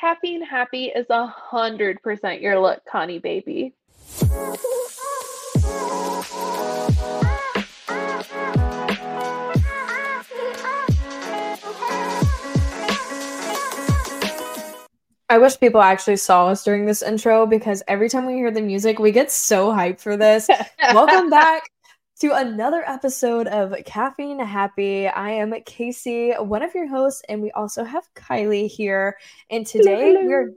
caffeine happy is a hundred percent your look, Connie baby. I wish people actually saw us during this intro because every time we hear the music, we get so hyped for this. Welcome back to another episode of Caffeine Happy. I am Casey, one of your hosts, and we also have Kylie here. And today Hello. we're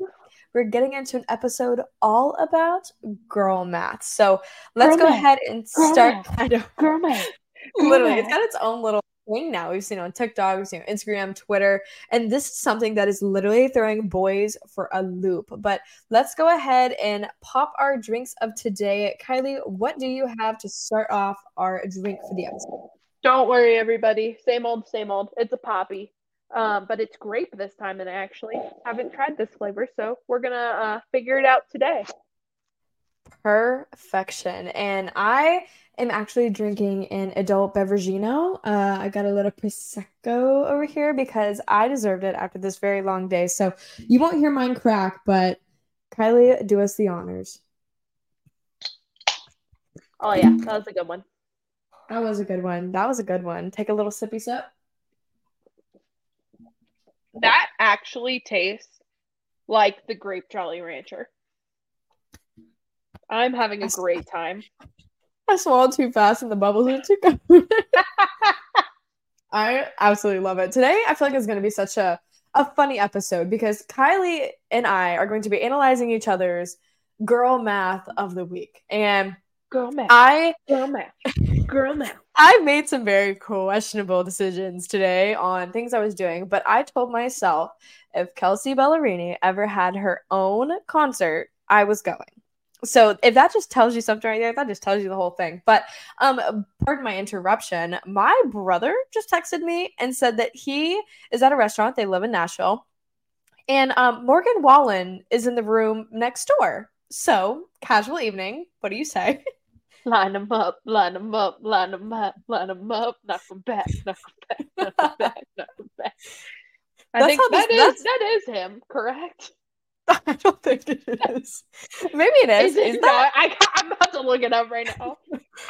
we're getting into an episode all about girl math. So let's Girl go math. ahead and Girl start. math. I know. Girl man. Literally, it's got its own little thing now. We've seen on TikTok, we've seen on Instagram, Twitter, and this is something that is literally throwing boys for a loop. But let's go ahead and pop our drinks of today. Kylie, what do you have to start off our drink for the episode? Don't worry, everybody. Same old, same old. It's a Poppi. Um, but it's grape this time, and I actually haven't tried this flavor, so we're gonna uh, figure it out today. Perfection. And I am actually drinking an adult beverageino. Uh, I got a little prosecco over here because I deserved it after this very long day. So you won't hear mine crack, but Kylie, do us the honors. Oh yeah, that was a good one. That was a good one. That was a good one. Take a little sippy sip. That actually tastes like the grape Jolly Rancher. I'm having a great time. I swallowed too fast and the bubbles are too good. I absolutely love it. Today, I feel like it's going to be such a, a funny episode because Kylie and I are going to be analyzing each other's girl math of the week. And Girl math. I Girl math. Girl math. I made some very questionable decisions today on things I was doing, but I told myself if Kelsea Ballerini ever had her own concert, I was going. So if that just tells you something right there, that just tells you the whole thing. But um, pardon my interruption. My brother just texted me and said that he is at a restaurant. They live in Nashville, and um, Morgan Wallen is in the room next door. So casual evening. What do you say? Line them up, line them up, line them up, line them up, knock them back, knock them back, knock them back, knock them back. I That's think how this- that is that is him, correct? I don't think it is. Maybe it is. Is it Is that? I, I'm about to look it up right now.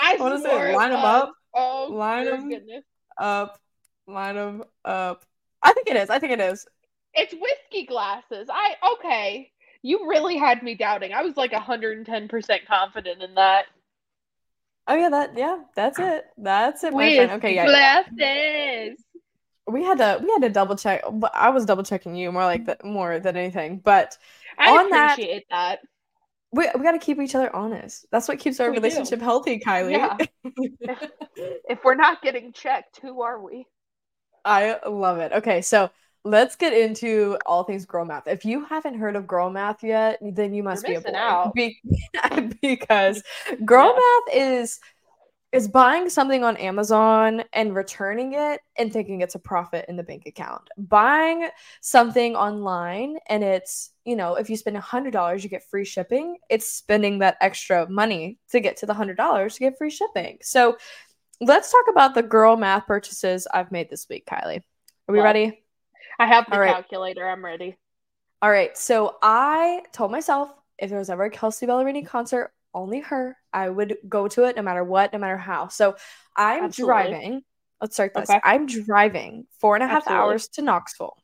I want to swore Line 'em was. up? Oh, Line them goodness. Up, line them up. I think it is. I think it is. It's whiskey glasses. I okay. You really had me doubting. I was like 110% confident in that. Oh yeah, that yeah, that's it. That's it, my friend. Okay, yeah. Glasses. We had to we had to double check. but I was double checking you more like mm-hmm. that more than anything. But I On that- appreciate that. we we got to keep each other honest. That's what keeps our We do. relationship healthy, Kylie. Yeah. If we're not getting checked, who are we? I love it. Okay, so let's get into all things girl math. If you haven't heard of girl math yet, then you must You're be a boy. out. Be- because girl Yeah. math is is buying something on Amazon and returning it and thinking it's a profit in the bank account. Buying something online and it's, you know, if you spend $100, you get free shipping. It's spending that extra money to get to the $100 to get free shipping. So, let's talk about the girl math purchases I've made this week, Kylie. Are we Well, ready? I have the All right. calculator. I'm ready. All right. So I told myself if there was ever a Kelsea Ballerini concert, only her, I would go to it no matter what, no matter how. So I'm Absolutely. driving. Let's start this. Okay. I'm driving four and a half Absolutely. hours to Knoxville.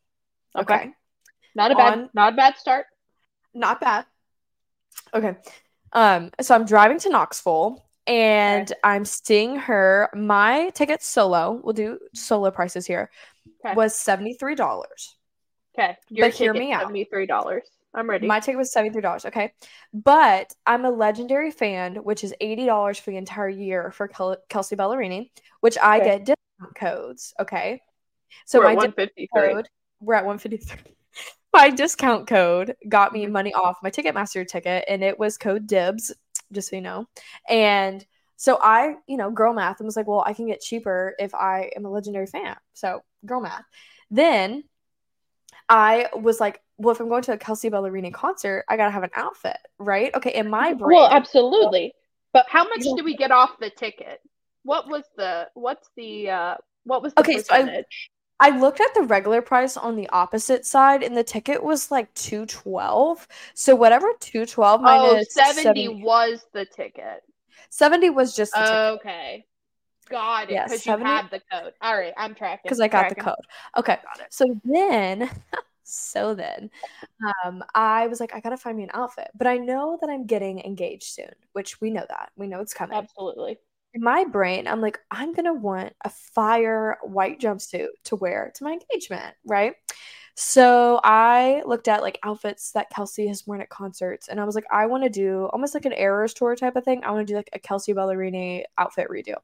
Okay. Okay. Not a bad, On- not a bad start. Not bad. Okay. Um, so I'm driving to Knoxville and I'm seeing her. My ticket solo, we'll do solo prices here, Okay. was $73. Okay, your But hear me out. Seventy three dollars. I'm ready. My ticket was $73, okay? But I'm a legendary fan, which is $80 for the entire year for Kel- Kelsea Ballerini, which I Okay. get discount codes, okay? So We're my at di- one fifty three. code, we're at 153. My discount code got Mm-hmm. me money off my Ticketmaster ticket, and it was code DIBS, just so you know. And so I, you know, girl math and was like, well, I can get cheaper if I am a legendary fan. So girl math. Then I was like, well, if I'm going to a Kelsea Ballerini concert, I gotta have an outfit, right? Okay, in my brain, Well, absolutely. But how much do we get off the ticket? What was the what's the uh what was the Okay, so I- I looked at the regular price on the opposite side, and the ticket was like two twelve. So whatever two twelve Oh, minus 70, 70 was the ticket. 70 was just the ticket Okay. Got it. Because you 70 have the code. All right, I'm tracking. because I got the code. Okay, Got it. so then, so then, um, I was like, I gotta find me an outfit, but I know that I'm getting engaged soon, which we know that we know it's coming. Absolutely. In my brain, I'm like, I'm gonna want a fire white jumpsuit to wear to my engagement, right? So I looked at like outfits that Kelsea has worn at concerts, and I was like, I want to do almost like an Eras tour type of thing. I want to do like a Kelsea Ballerini outfit redo.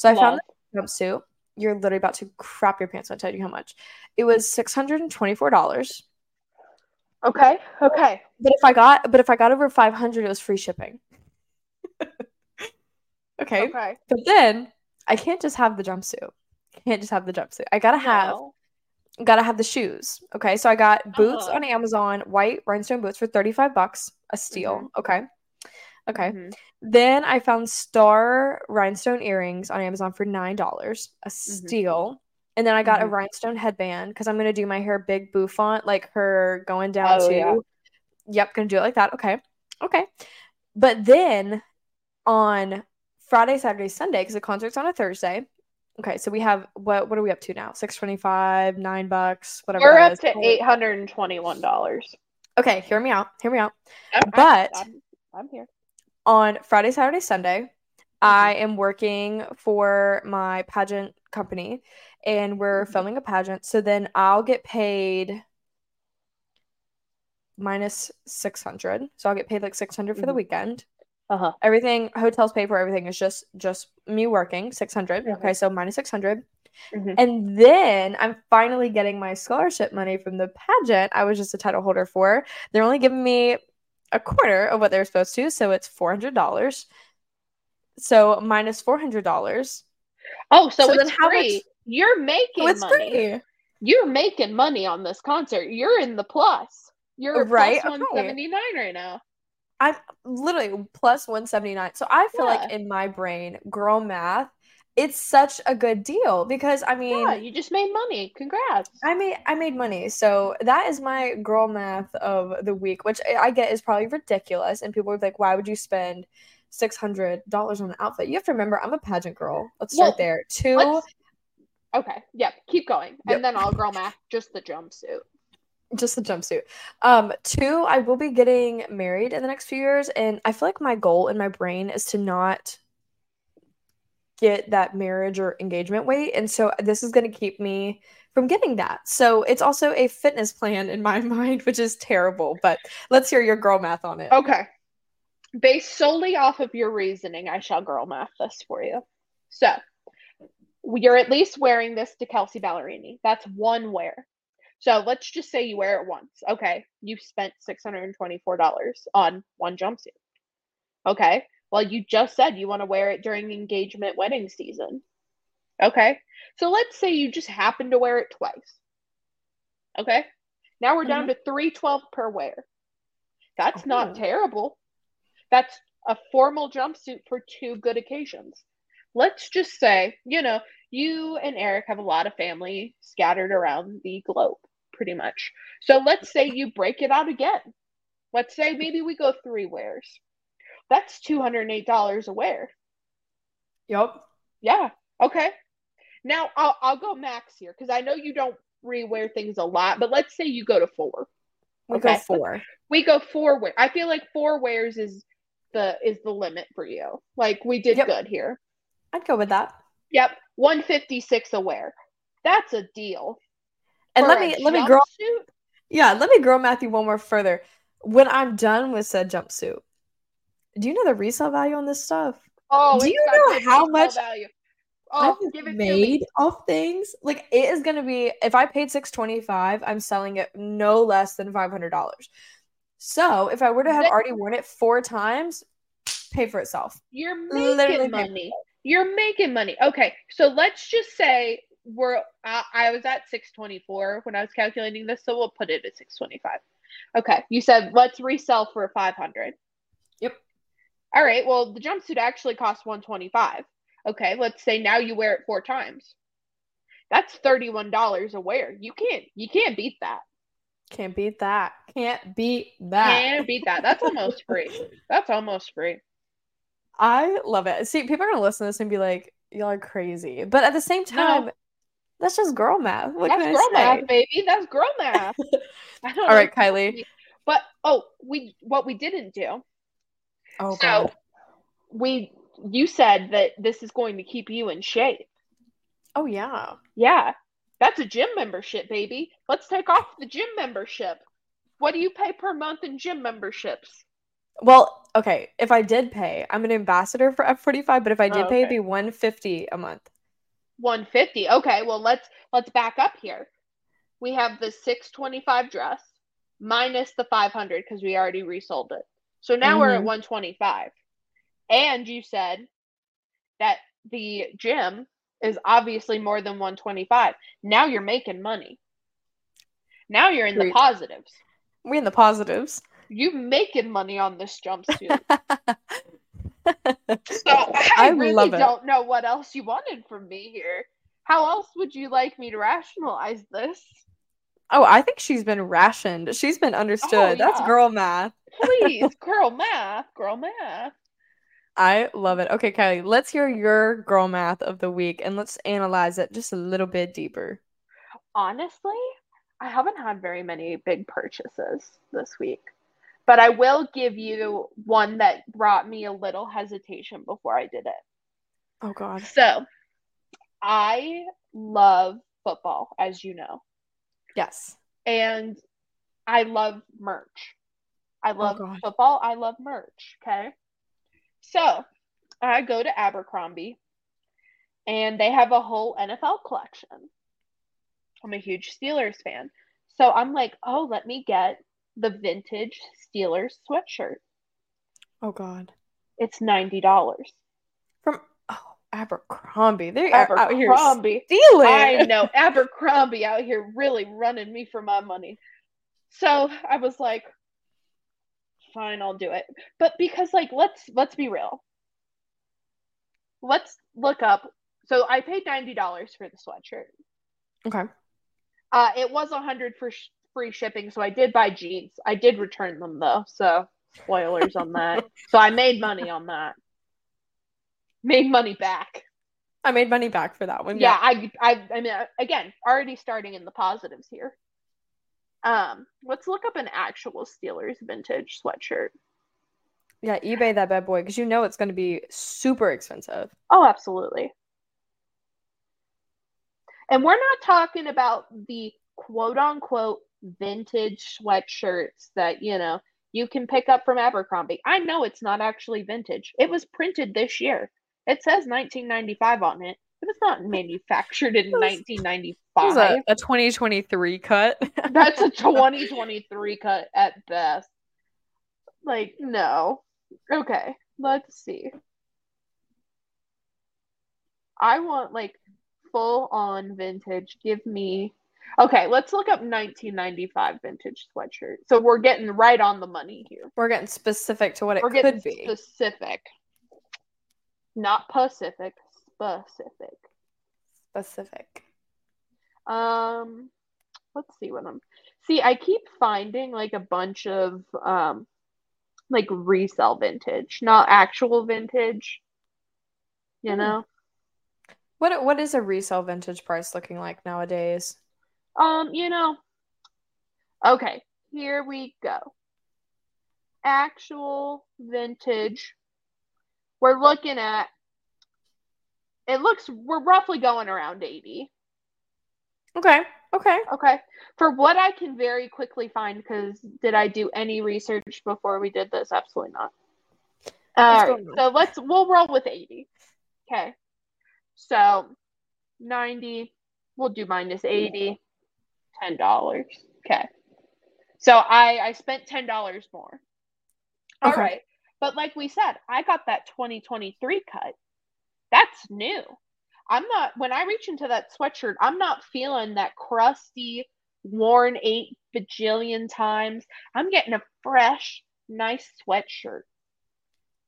So I found this jumpsuit. You're literally about to crap your pants. when I'll tell you how much. It was six hundred and twenty-four dollars. Okay. Okay. But if I got, but if I got over five hundred, it was free shipping. okay. Okay. But then I can't just have the jumpsuit. I can't just have the jumpsuit. I gotta have No. gotta have the shoes. Okay. So I got boots Uh-huh. on Amazon, white rhinestone boots for 35 bucks, a steal. Mhm. Okay. Okay. Mhm. Then I found star rhinestone earrings on Amazon for nine dollars, a Mm-hmm. steal. And then I got a Mhm. rhinestone headband because I'm gonna do my hair big bouffant, like her going down Oh, to. yeah. Yep, gonna do it like that. Okay. Okay. But then on Friday, Saturday, Sunday, because the concert's on a Thursday. Okay, so we have what what are we up to now? Six twenty five, nine bucks, whatever. We're up is. to eight hundred and twenty-one dollars. Okay, hear me out. Hear me out. But- I'm, I'm here. On Friday, Saturday, Sunday, I am working for my pageant company and we're Mhm. filming a pageant. So then I'll get paid minus 600. So I'll get paid like 600 for the Mhm. weekend. Uh huh. Everything, hotels paid for, everything is just just me working 600. Mhm. Okay, so minus 600. Mhm. And then I'm finally getting my scholarship money from the pageant I was just a title holder for. They're only giving me a quarter of what they're supposed to, so it's $400. So minus $400. Oh, so, So then it's how free. much- You're making So it's money. free. You're making money on this concert. You're in the plus. You're Right, plus okay. 179 right now. I'm literally plus 179. So I feel like in my brain, girl math, it's such a good deal because I mean, Yeah, you just made money. Congrats. I made I made money. So that is my girl math of the week, which I get is probably ridiculous. And people are like, why would you spend six hundred dollars on an outfit? You have to remember, I'm a pageant girl. Let's start Well, there. 2 Okay, yep, keep going. Yep. And then I'll girl math just the jumpsuit. just the jumpsuit. Um, two, I will be getting married in the next few years, and I feel like my goal in my brain is to not get that marriage or engagement weight, and so this is going to keep me from getting that. So it's also a fitness plan in my mind, which is terrible. But let's hear your girl math on it. Okay. Based solely off of your reasoning, I shall girl math this for you. So, you're at least wearing this to Kelsea Ballerini. That's one wear. So, let's just say you wear it once. Okay. You spent $624 on one jumpsuit. Okay. Well, you just said you want to wear it during engagement wedding season. Okay. So, let's say you just happen to wear it twice. Okay. Now we're down mm-hmm. to 312 per wear. That's not terrible. That's a formal jumpsuit for two good occasions. Let's just say, you know, you and Eric have a lot of family scattered around the globe, pretty much. So let's say you break it out again. Let's say maybe we go three wears. That's $208 a wear. Yep. Yeah. Okay. Now I'll, I'll go max here because I know you don't rewear things a lot, but let's say you go to four. We go four. we go four wear. I feel like four wears is the is the limit for you. Like we did Yep. good here. I'd go with that. Yep, one fifty six a wear. That's a deal. And For let me let me girl jumpsuit? yeah, let me girl Matthew one more further. When I'm done with said jumpsuit, do you know the resale value on this stuff? Oh, Do you know how much value? Oh, I've give it to made off things. Like it is gonna be if I paid six twenty five, I'm selling it no less than five hundred dollars. So if I were to have Then- already worn it four times, pay for itself. You're making pay- money. You're making money. Okay, so let's just say we're. I, I was at six twenty four when I was calculating this, so we'll put it at six twenty five. Okay, you said let's resell for five hundred. All right. Well, the jumpsuit actually costs one twenty five. Okay, let's say now you wear it four times. That's $31 a wear. You can't you can't beat that. Can't beat that. Can't beat that. Can't beat that. That's almost free. That's almost free. I love it. See, people are gonna listen to this and be like, "Y'all are crazy," but at the same time, no. that's just girl math. What that's girl math, baby. That's girl math. All right, Kylie. But oh, we what we didn't do. Oh so, God. We you said that this is going to keep you in shape. Oh yeah. Yeah. That's a gym membership, baby. Let's take off the gym membership. What do you pay per month in gym memberships? Well, okay, if I did pay, I'm an ambassador for F45, but if I did oh, okay. pay, it'd be 150 a month. 150. Okay, well let's let's back up here. We have the 625 dress minus the 500 because we already resold it. So now mm-hmm. we're at mm-hmm. 125. And you said that the gym is obviously more than 125. Now you're making money. Now you're in the positives. We're in the positives. You making money on this jumpsuit. so I, I really don't know what else you wanted from me here. How else would you like me to rationalize this? Oh, I think she's been rationed. She's been understood. Oh, yeah. That's girl math. Please, girl math, girl math. I love it. Okay, Kylie, let's hear your girl math of the week and let's analyze it just a little bit deeper. Honestly, I haven't had very many big purchases this week, but I will give you one that brought me a little hesitation before I did it. Oh, God. So, I love football, as you know. Yes. And I love merch. I oh, love oh, football. I love merch. Okay. So I go to Abercrombie and they have a whole NFL collection. I'm a huge Steelers fan. So I'm like, oh, let me get the vintage Steelers sweatshirt. Oh God. It's ninety dollars. From Abercrombie. They Abercrombie. out here stealing. I know. Abercrombie out here really running me for my money. So I was like, fine, I'll do it. But because like let's let's be real. Let's look up. So I paid ninety dollars for the sweatshirt. Okay. Uh, it was a hundred for sh- free shipping, so I did buy jeans. I did return them though, so spoilers on that. So I made money on that. Made money back. I made money back for that one. Yeah, yeah. I, I, I mean, again, already starting in the positives here. Um, let's look up an actual Steelers vintage sweatshirt. Yeah, eBay that bad boy because you know it's going to be super expensive. Oh, absolutely. And we're not talking about the quote unquote vintage sweatshirts that, you know, you can pick up from Abercrombie. I know it's not actually vintage. It was printed this year. It says 1995 on it. It was not manufactured in 1995. A, a 2023 cut. That's a 2023 cut at best. Like, no. Okay, let's see. I want like full on vintage. Give me. Okay, let's look up 1995 vintage sweatshirt. So we're getting right on the money here. We're getting specific to what it we're could be. Specific, not Pacific specific. Specific. Um, let's see what I'm. See, I keep finding like a bunch of um, like resale vintage, not actual vintage. You hmm. know. What what is a resale vintage price looking like nowadays? Um, you know. Okay, here we go. Actual vintage. We're looking at it looks we're roughly going around 80. Okay. Okay. Okay. For what I can very quickly find, because did I do any research before we did this? Absolutely not. All right. So let's we'll roll with 80. Okay. So 90. We'll do minus 80. Ten dollars. Okay. So I I spent ten dollars more. All okay. right. But like we said, I got that 2023 cut that's new. I'm not when I reach into that sweatshirt, I'm not feeling that crusty, worn eight bajillion times. I'm getting a fresh, nice sweatshirt.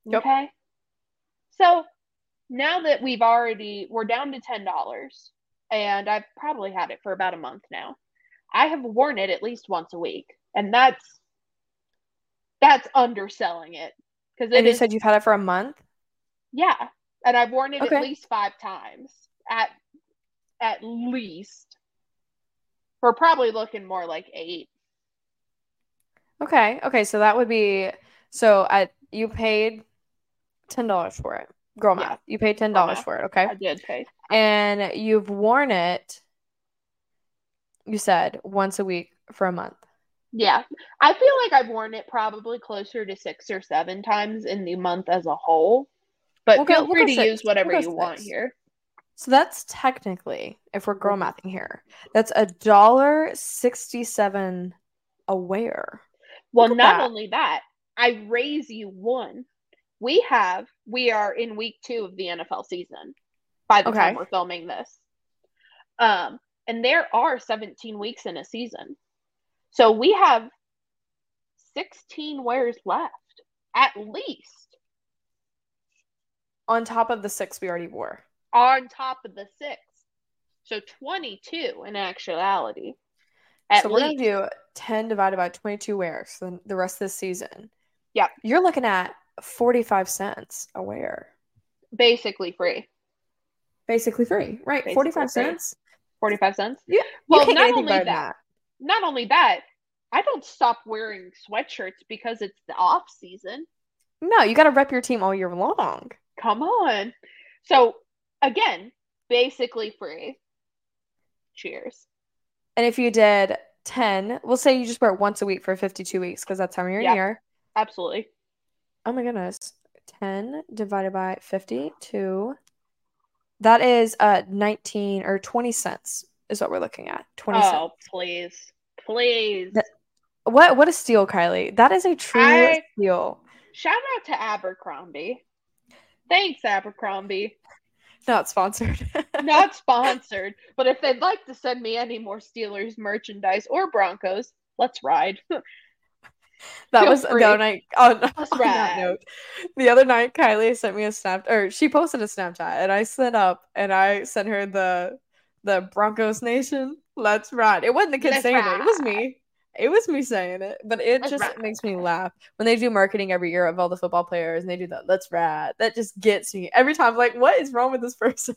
Yep. Okay. So now that we've already we're down to ten dollars and I've probably had it for about a month now. I have worn it at least once a week, and that's that's underselling it because and you is, said you've had it for a month. Yeah, and I've worn it okay. at least five times at at least. We're probably looking more like eight. Okay. Okay. So that would be so at you paid ten dollars for it. Girl math. You paid ten dollars for it. Okay. I did pay. And you've worn it. You said once a week for a month. Yeah. I feel like I've worn it probably closer to six or seven times in the month as a whole. But we'll feel go, free we'll to six. use whatever we'll you six. want here. So that's technically, if we're girl mathing here, that's a dollar sixty-seven a wear. Well, not that. only that, I raise you one. We have we are in week two of the NFL season by the okay. time we're filming this. Um, and there are 17 weeks in a season. So we have 16 wears left, at least. On top of the six we already wore on top of the six. So 22 in actuality. so we're going to do 10 divided by 22 wears for the rest of the season. Yeah. You're looking at 45 cents a wear. Basically free. Basically free. Right. Basically 45 free. cents. 45 cents? Yeah. Well, not only that, that, not only that, I don't stop wearing sweatshirts because it's the off season. No, you got to rep your team all year long. Come on. So again, basically free. Cheers. And if you did 10, we'll say you just wear it once a week for 52 weeks because that's how many yep, year. Absolutely. Oh my goodness. 10 divided by 52. That is uh 19 or 20 cents is what we're looking at. 20 oh, cents. please. Please. What what a steal, Kylie. That is a true I, steal. Shout out to Abercrombie. Thanks, Abercrombie. Not sponsored. Not sponsored. But if they'd like to send me any more Steelers merchandise or Broncos, let's ride. that Feel was free. the other night. On, on that note, the other night, Kylie sent me a snap, or she posted a Snapchat, and I set up and I sent her the the Broncos Nation. Let's ride. It wasn't the kids saying ride. it; it was me. It was me saying it, but it let's just rad. makes me laugh when they do marketing every year of all the football players and they do that. Let's rad. That just gets me every time. Like, what is wrong with this person?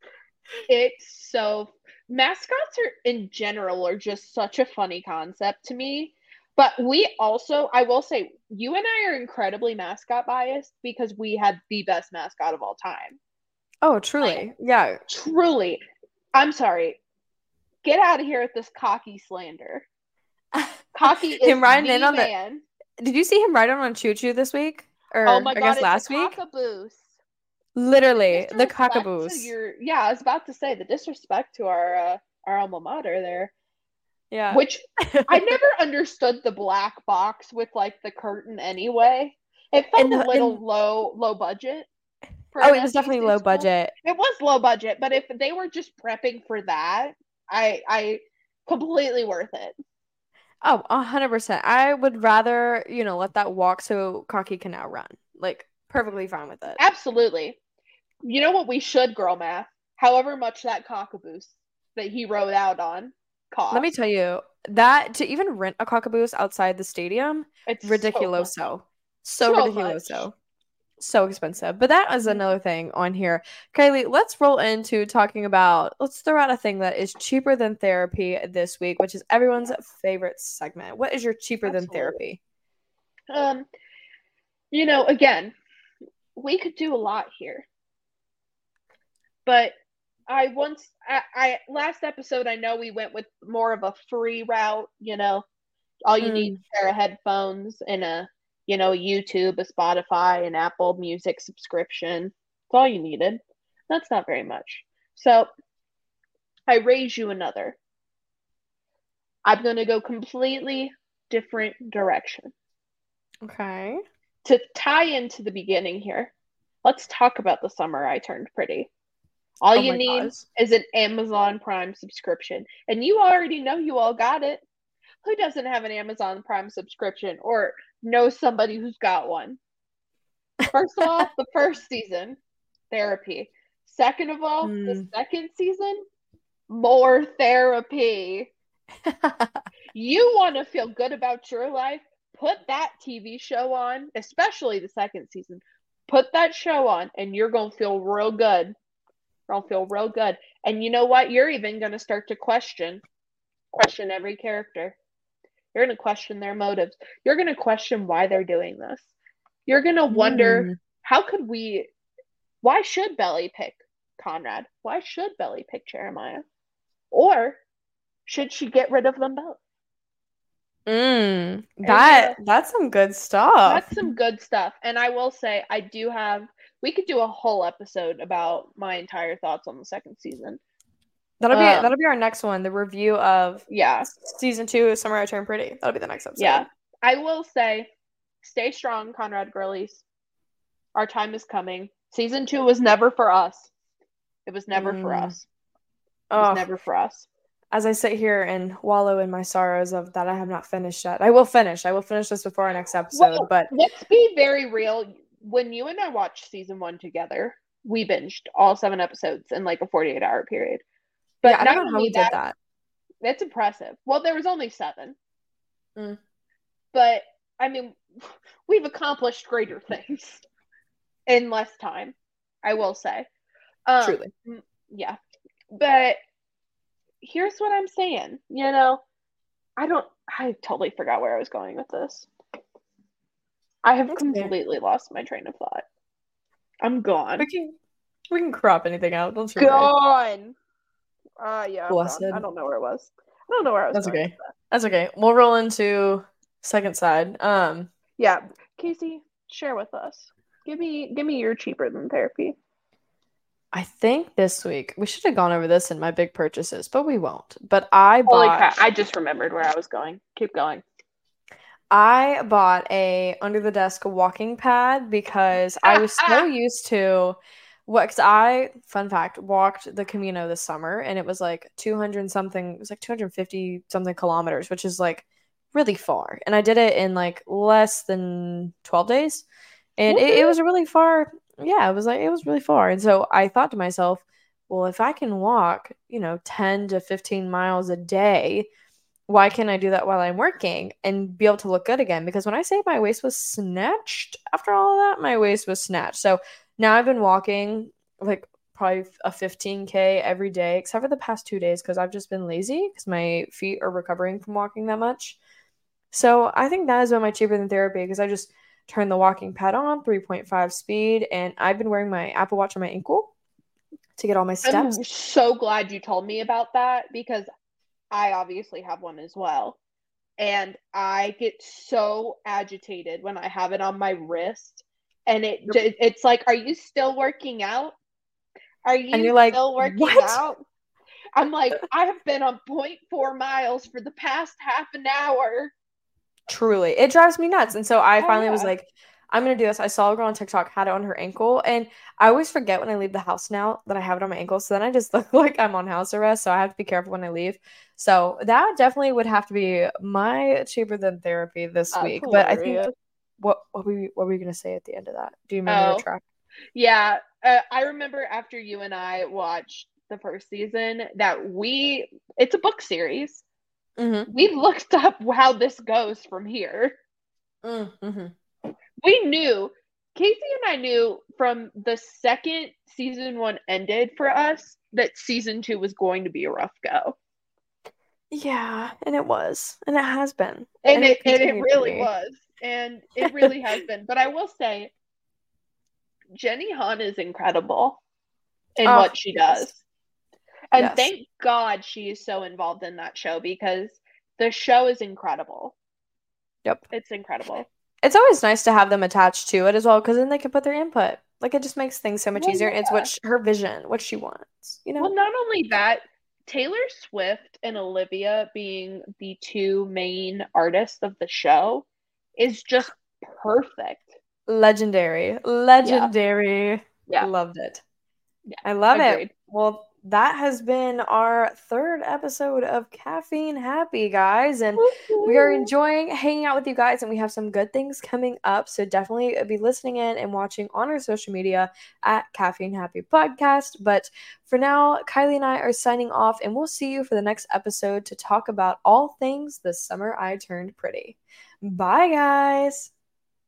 it's so mascots are in general are just such a funny concept to me. But we also, I will say, you and I are incredibly mascot biased because we had the best mascot of all time. Oh, truly. Like, yeah. Truly. I'm sorry. Get out of here with this cocky slander. Cocky is him riding in on man. the. Did you see him riding on Choo Choo this week? Or oh my God, I guess last week. Literally, the cockaboos. Your, yeah, I was about to say the disrespect to our uh, our alma mater there. Yeah. Which I never understood the black box with like the curtain anyway. It felt the, a little low low budget. Oh, it was definitely low school. budget. It was low budget, but if they were just prepping for that, I I completely worth it. Oh, hundred percent. I would rather, you know, let that walk so Cocky can now run. Like perfectly fine with it. Absolutely. You know what we should girl math? However much that cockaboose that he rode out on cost. Let me tell you, that to even rent a cockaboose outside the stadium, it's ridiculous. So, so, so ridiculous. So so expensive. But that is mm-hmm. another thing on here. Kylie, let's roll into talking about let's throw out a thing that is cheaper than therapy this week, which is everyone's favorite segment. What is your cheaper Absolutely. than therapy? Um, you know, again, we could do a lot here. But I once I, I last episode I know we went with more of a free route, you know. All you mm. need is a pair of headphones and a you know, YouTube, a Spotify, an Apple Music subscription. That's all you needed. That's not very much. So I raise you another. I'm going to go completely different direction. Okay. To tie into the beginning here, let's talk about the summer I turned pretty. All oh you need gosh. is an Amazon Prime subscription. And you already know you all got it. Who doesn't have an Amazon Prime subscription or know somebody who's got one. First of all, the first season, therapy. Second of all, mm. the hmm. second season, more therapy. you want to feel good about your life? Put that TV show on, especially the second season. Put that show on, and you're going to feel real good. You're going to feel real good. And you know what? You're even going to start to question, question every character. You're going to question their motives. You're going to question why they're doing this. You're going to wonder mm. how could we, why should Belly pick Conrad? Why should Belly pick Jeremiah? Or should she get rid of them both? Mm, that that's some good stuff. That's some good stuff. And I will say I do have we could do a whole episode about my entire thoughts on the second season. That'll be um, that'll be our next one, the review of yeah season two Summer I Turn Pretty. That'll be the next episode. Yeah. I will say stay strong, Conrad Girlies. Our time is coming. Season two was never for us. It was never mm. for us. It was oh. never for us as I sit here and wallow in my sorrows of that I have not finished yet. I will finish. I will finish this before our next episode. Well, but let's be very real. When you and I watched season one together, we binged all seven episodes in like a 48 hour period. But yeah, I don't know how we that, did that. That's impressive. Well, there was only seven. Mm. But I mean, we've accomplished greater things in less time, I will say. Um, Truly. Yeah. But here's what I'm saying. You know, I don't. I totally forgot where I was going with this. I have That's completely fair. lost my train of thought. I'm gone. We can we can crop anything out. Don't you gone. Ah, uh, yeah. Blessed. I don't know where it was. I don't know where I was. That's okay. That. That's okay. We'll roll into second side. Um. Yeah, Casey, share with us. Give me give me your cheaper than therapy. I think this week we should have gone over this in my big purchases, but we won't. But I Holy bought. Crap, I just remembered where I was going. Keep going. I bought a under the desk walking pad because I was so used to what. Because I, fun fact, walked the Camino this summer and it was like two hundred something. It was like two hundred fifty something kilometers, which is like really far. And I did it in like less than twelve days, and it, it was a really far yeah, it was like it was really far. And so I thought to myself, well, if I can walk, you know, 10 to 15 miles a day, why can't I do that while I'm working and be able to look good again? Because when I say my waist was snatched after all of that, my waist was snatched. So now I've been walking like probably a 15k every day except for the past 2 days cuz I've just been lazy cuz my feet are recovering from walking that much. So I think that is been my cheaper than therapy because I just turn the walking pad on, 3.5 speed, and I've been wearing my Apple Watch on my ankle to get all my steps. I'm so glad you told me about that because I obviously have one as well. And I get so agitated when I have it on my wrist. And it it's like, are you still working out? Are you and you're like, still working what? out? I'm like, I have been on 0.4 miles for the past half an hour. Truly, it drives me nuts. And so I oh, finally yeah. was like, I'm gonna do this. I saw a girl on TikTok had it on her ankle, and I always forget when I leave the house now that I have it on my ankle. So then I just look like I'm on house arrest. So I have to be careful when I leave. So that definitely would have to be my cheaper than therapy this That's week. Hilarious. But I think what what were we what were you gonna say at the end of that? Do you remember oh, the track? Yeah, uh, I remember after you and I watched the first season that we it's a book series Mm-hmm. We looked up how this goes from here. Mm-hmm. We knew, Casey and I knew from the second season one ended for us that season two was going to be a rough go. Yeah, and it was, and it has been, and, and it, it, and it really was, and it really has been. But I will say, Jenny Han is incredible in oh, what she does. And yes. thank God she is so involved in that show because the show is incredible. Yep. It's incredible. It's always nice to have them attached to it as well because then they can put their input. Like it just makes things so much well, easier. Yeah. It's what she, her vision, what she wants. You know. Well, not only that, Taylor Swift and Olivia being the two main artists of the show is just perfect. Legendary. Legendary. Yeah. yeah. Loved it. Yeah. I love Agreed. it. Well, that has been our third episode of Caffeine Happy, guys. And we are enjoying hanging out with you guys, and we have some good things coming up. So definitely be listening in and watching on our social media at Caffeine Happy Podcast. But for now, Kylie and I are signing off, and we'll see you for the next episode to talk about all things the summer I turned pretty. Bye, guys.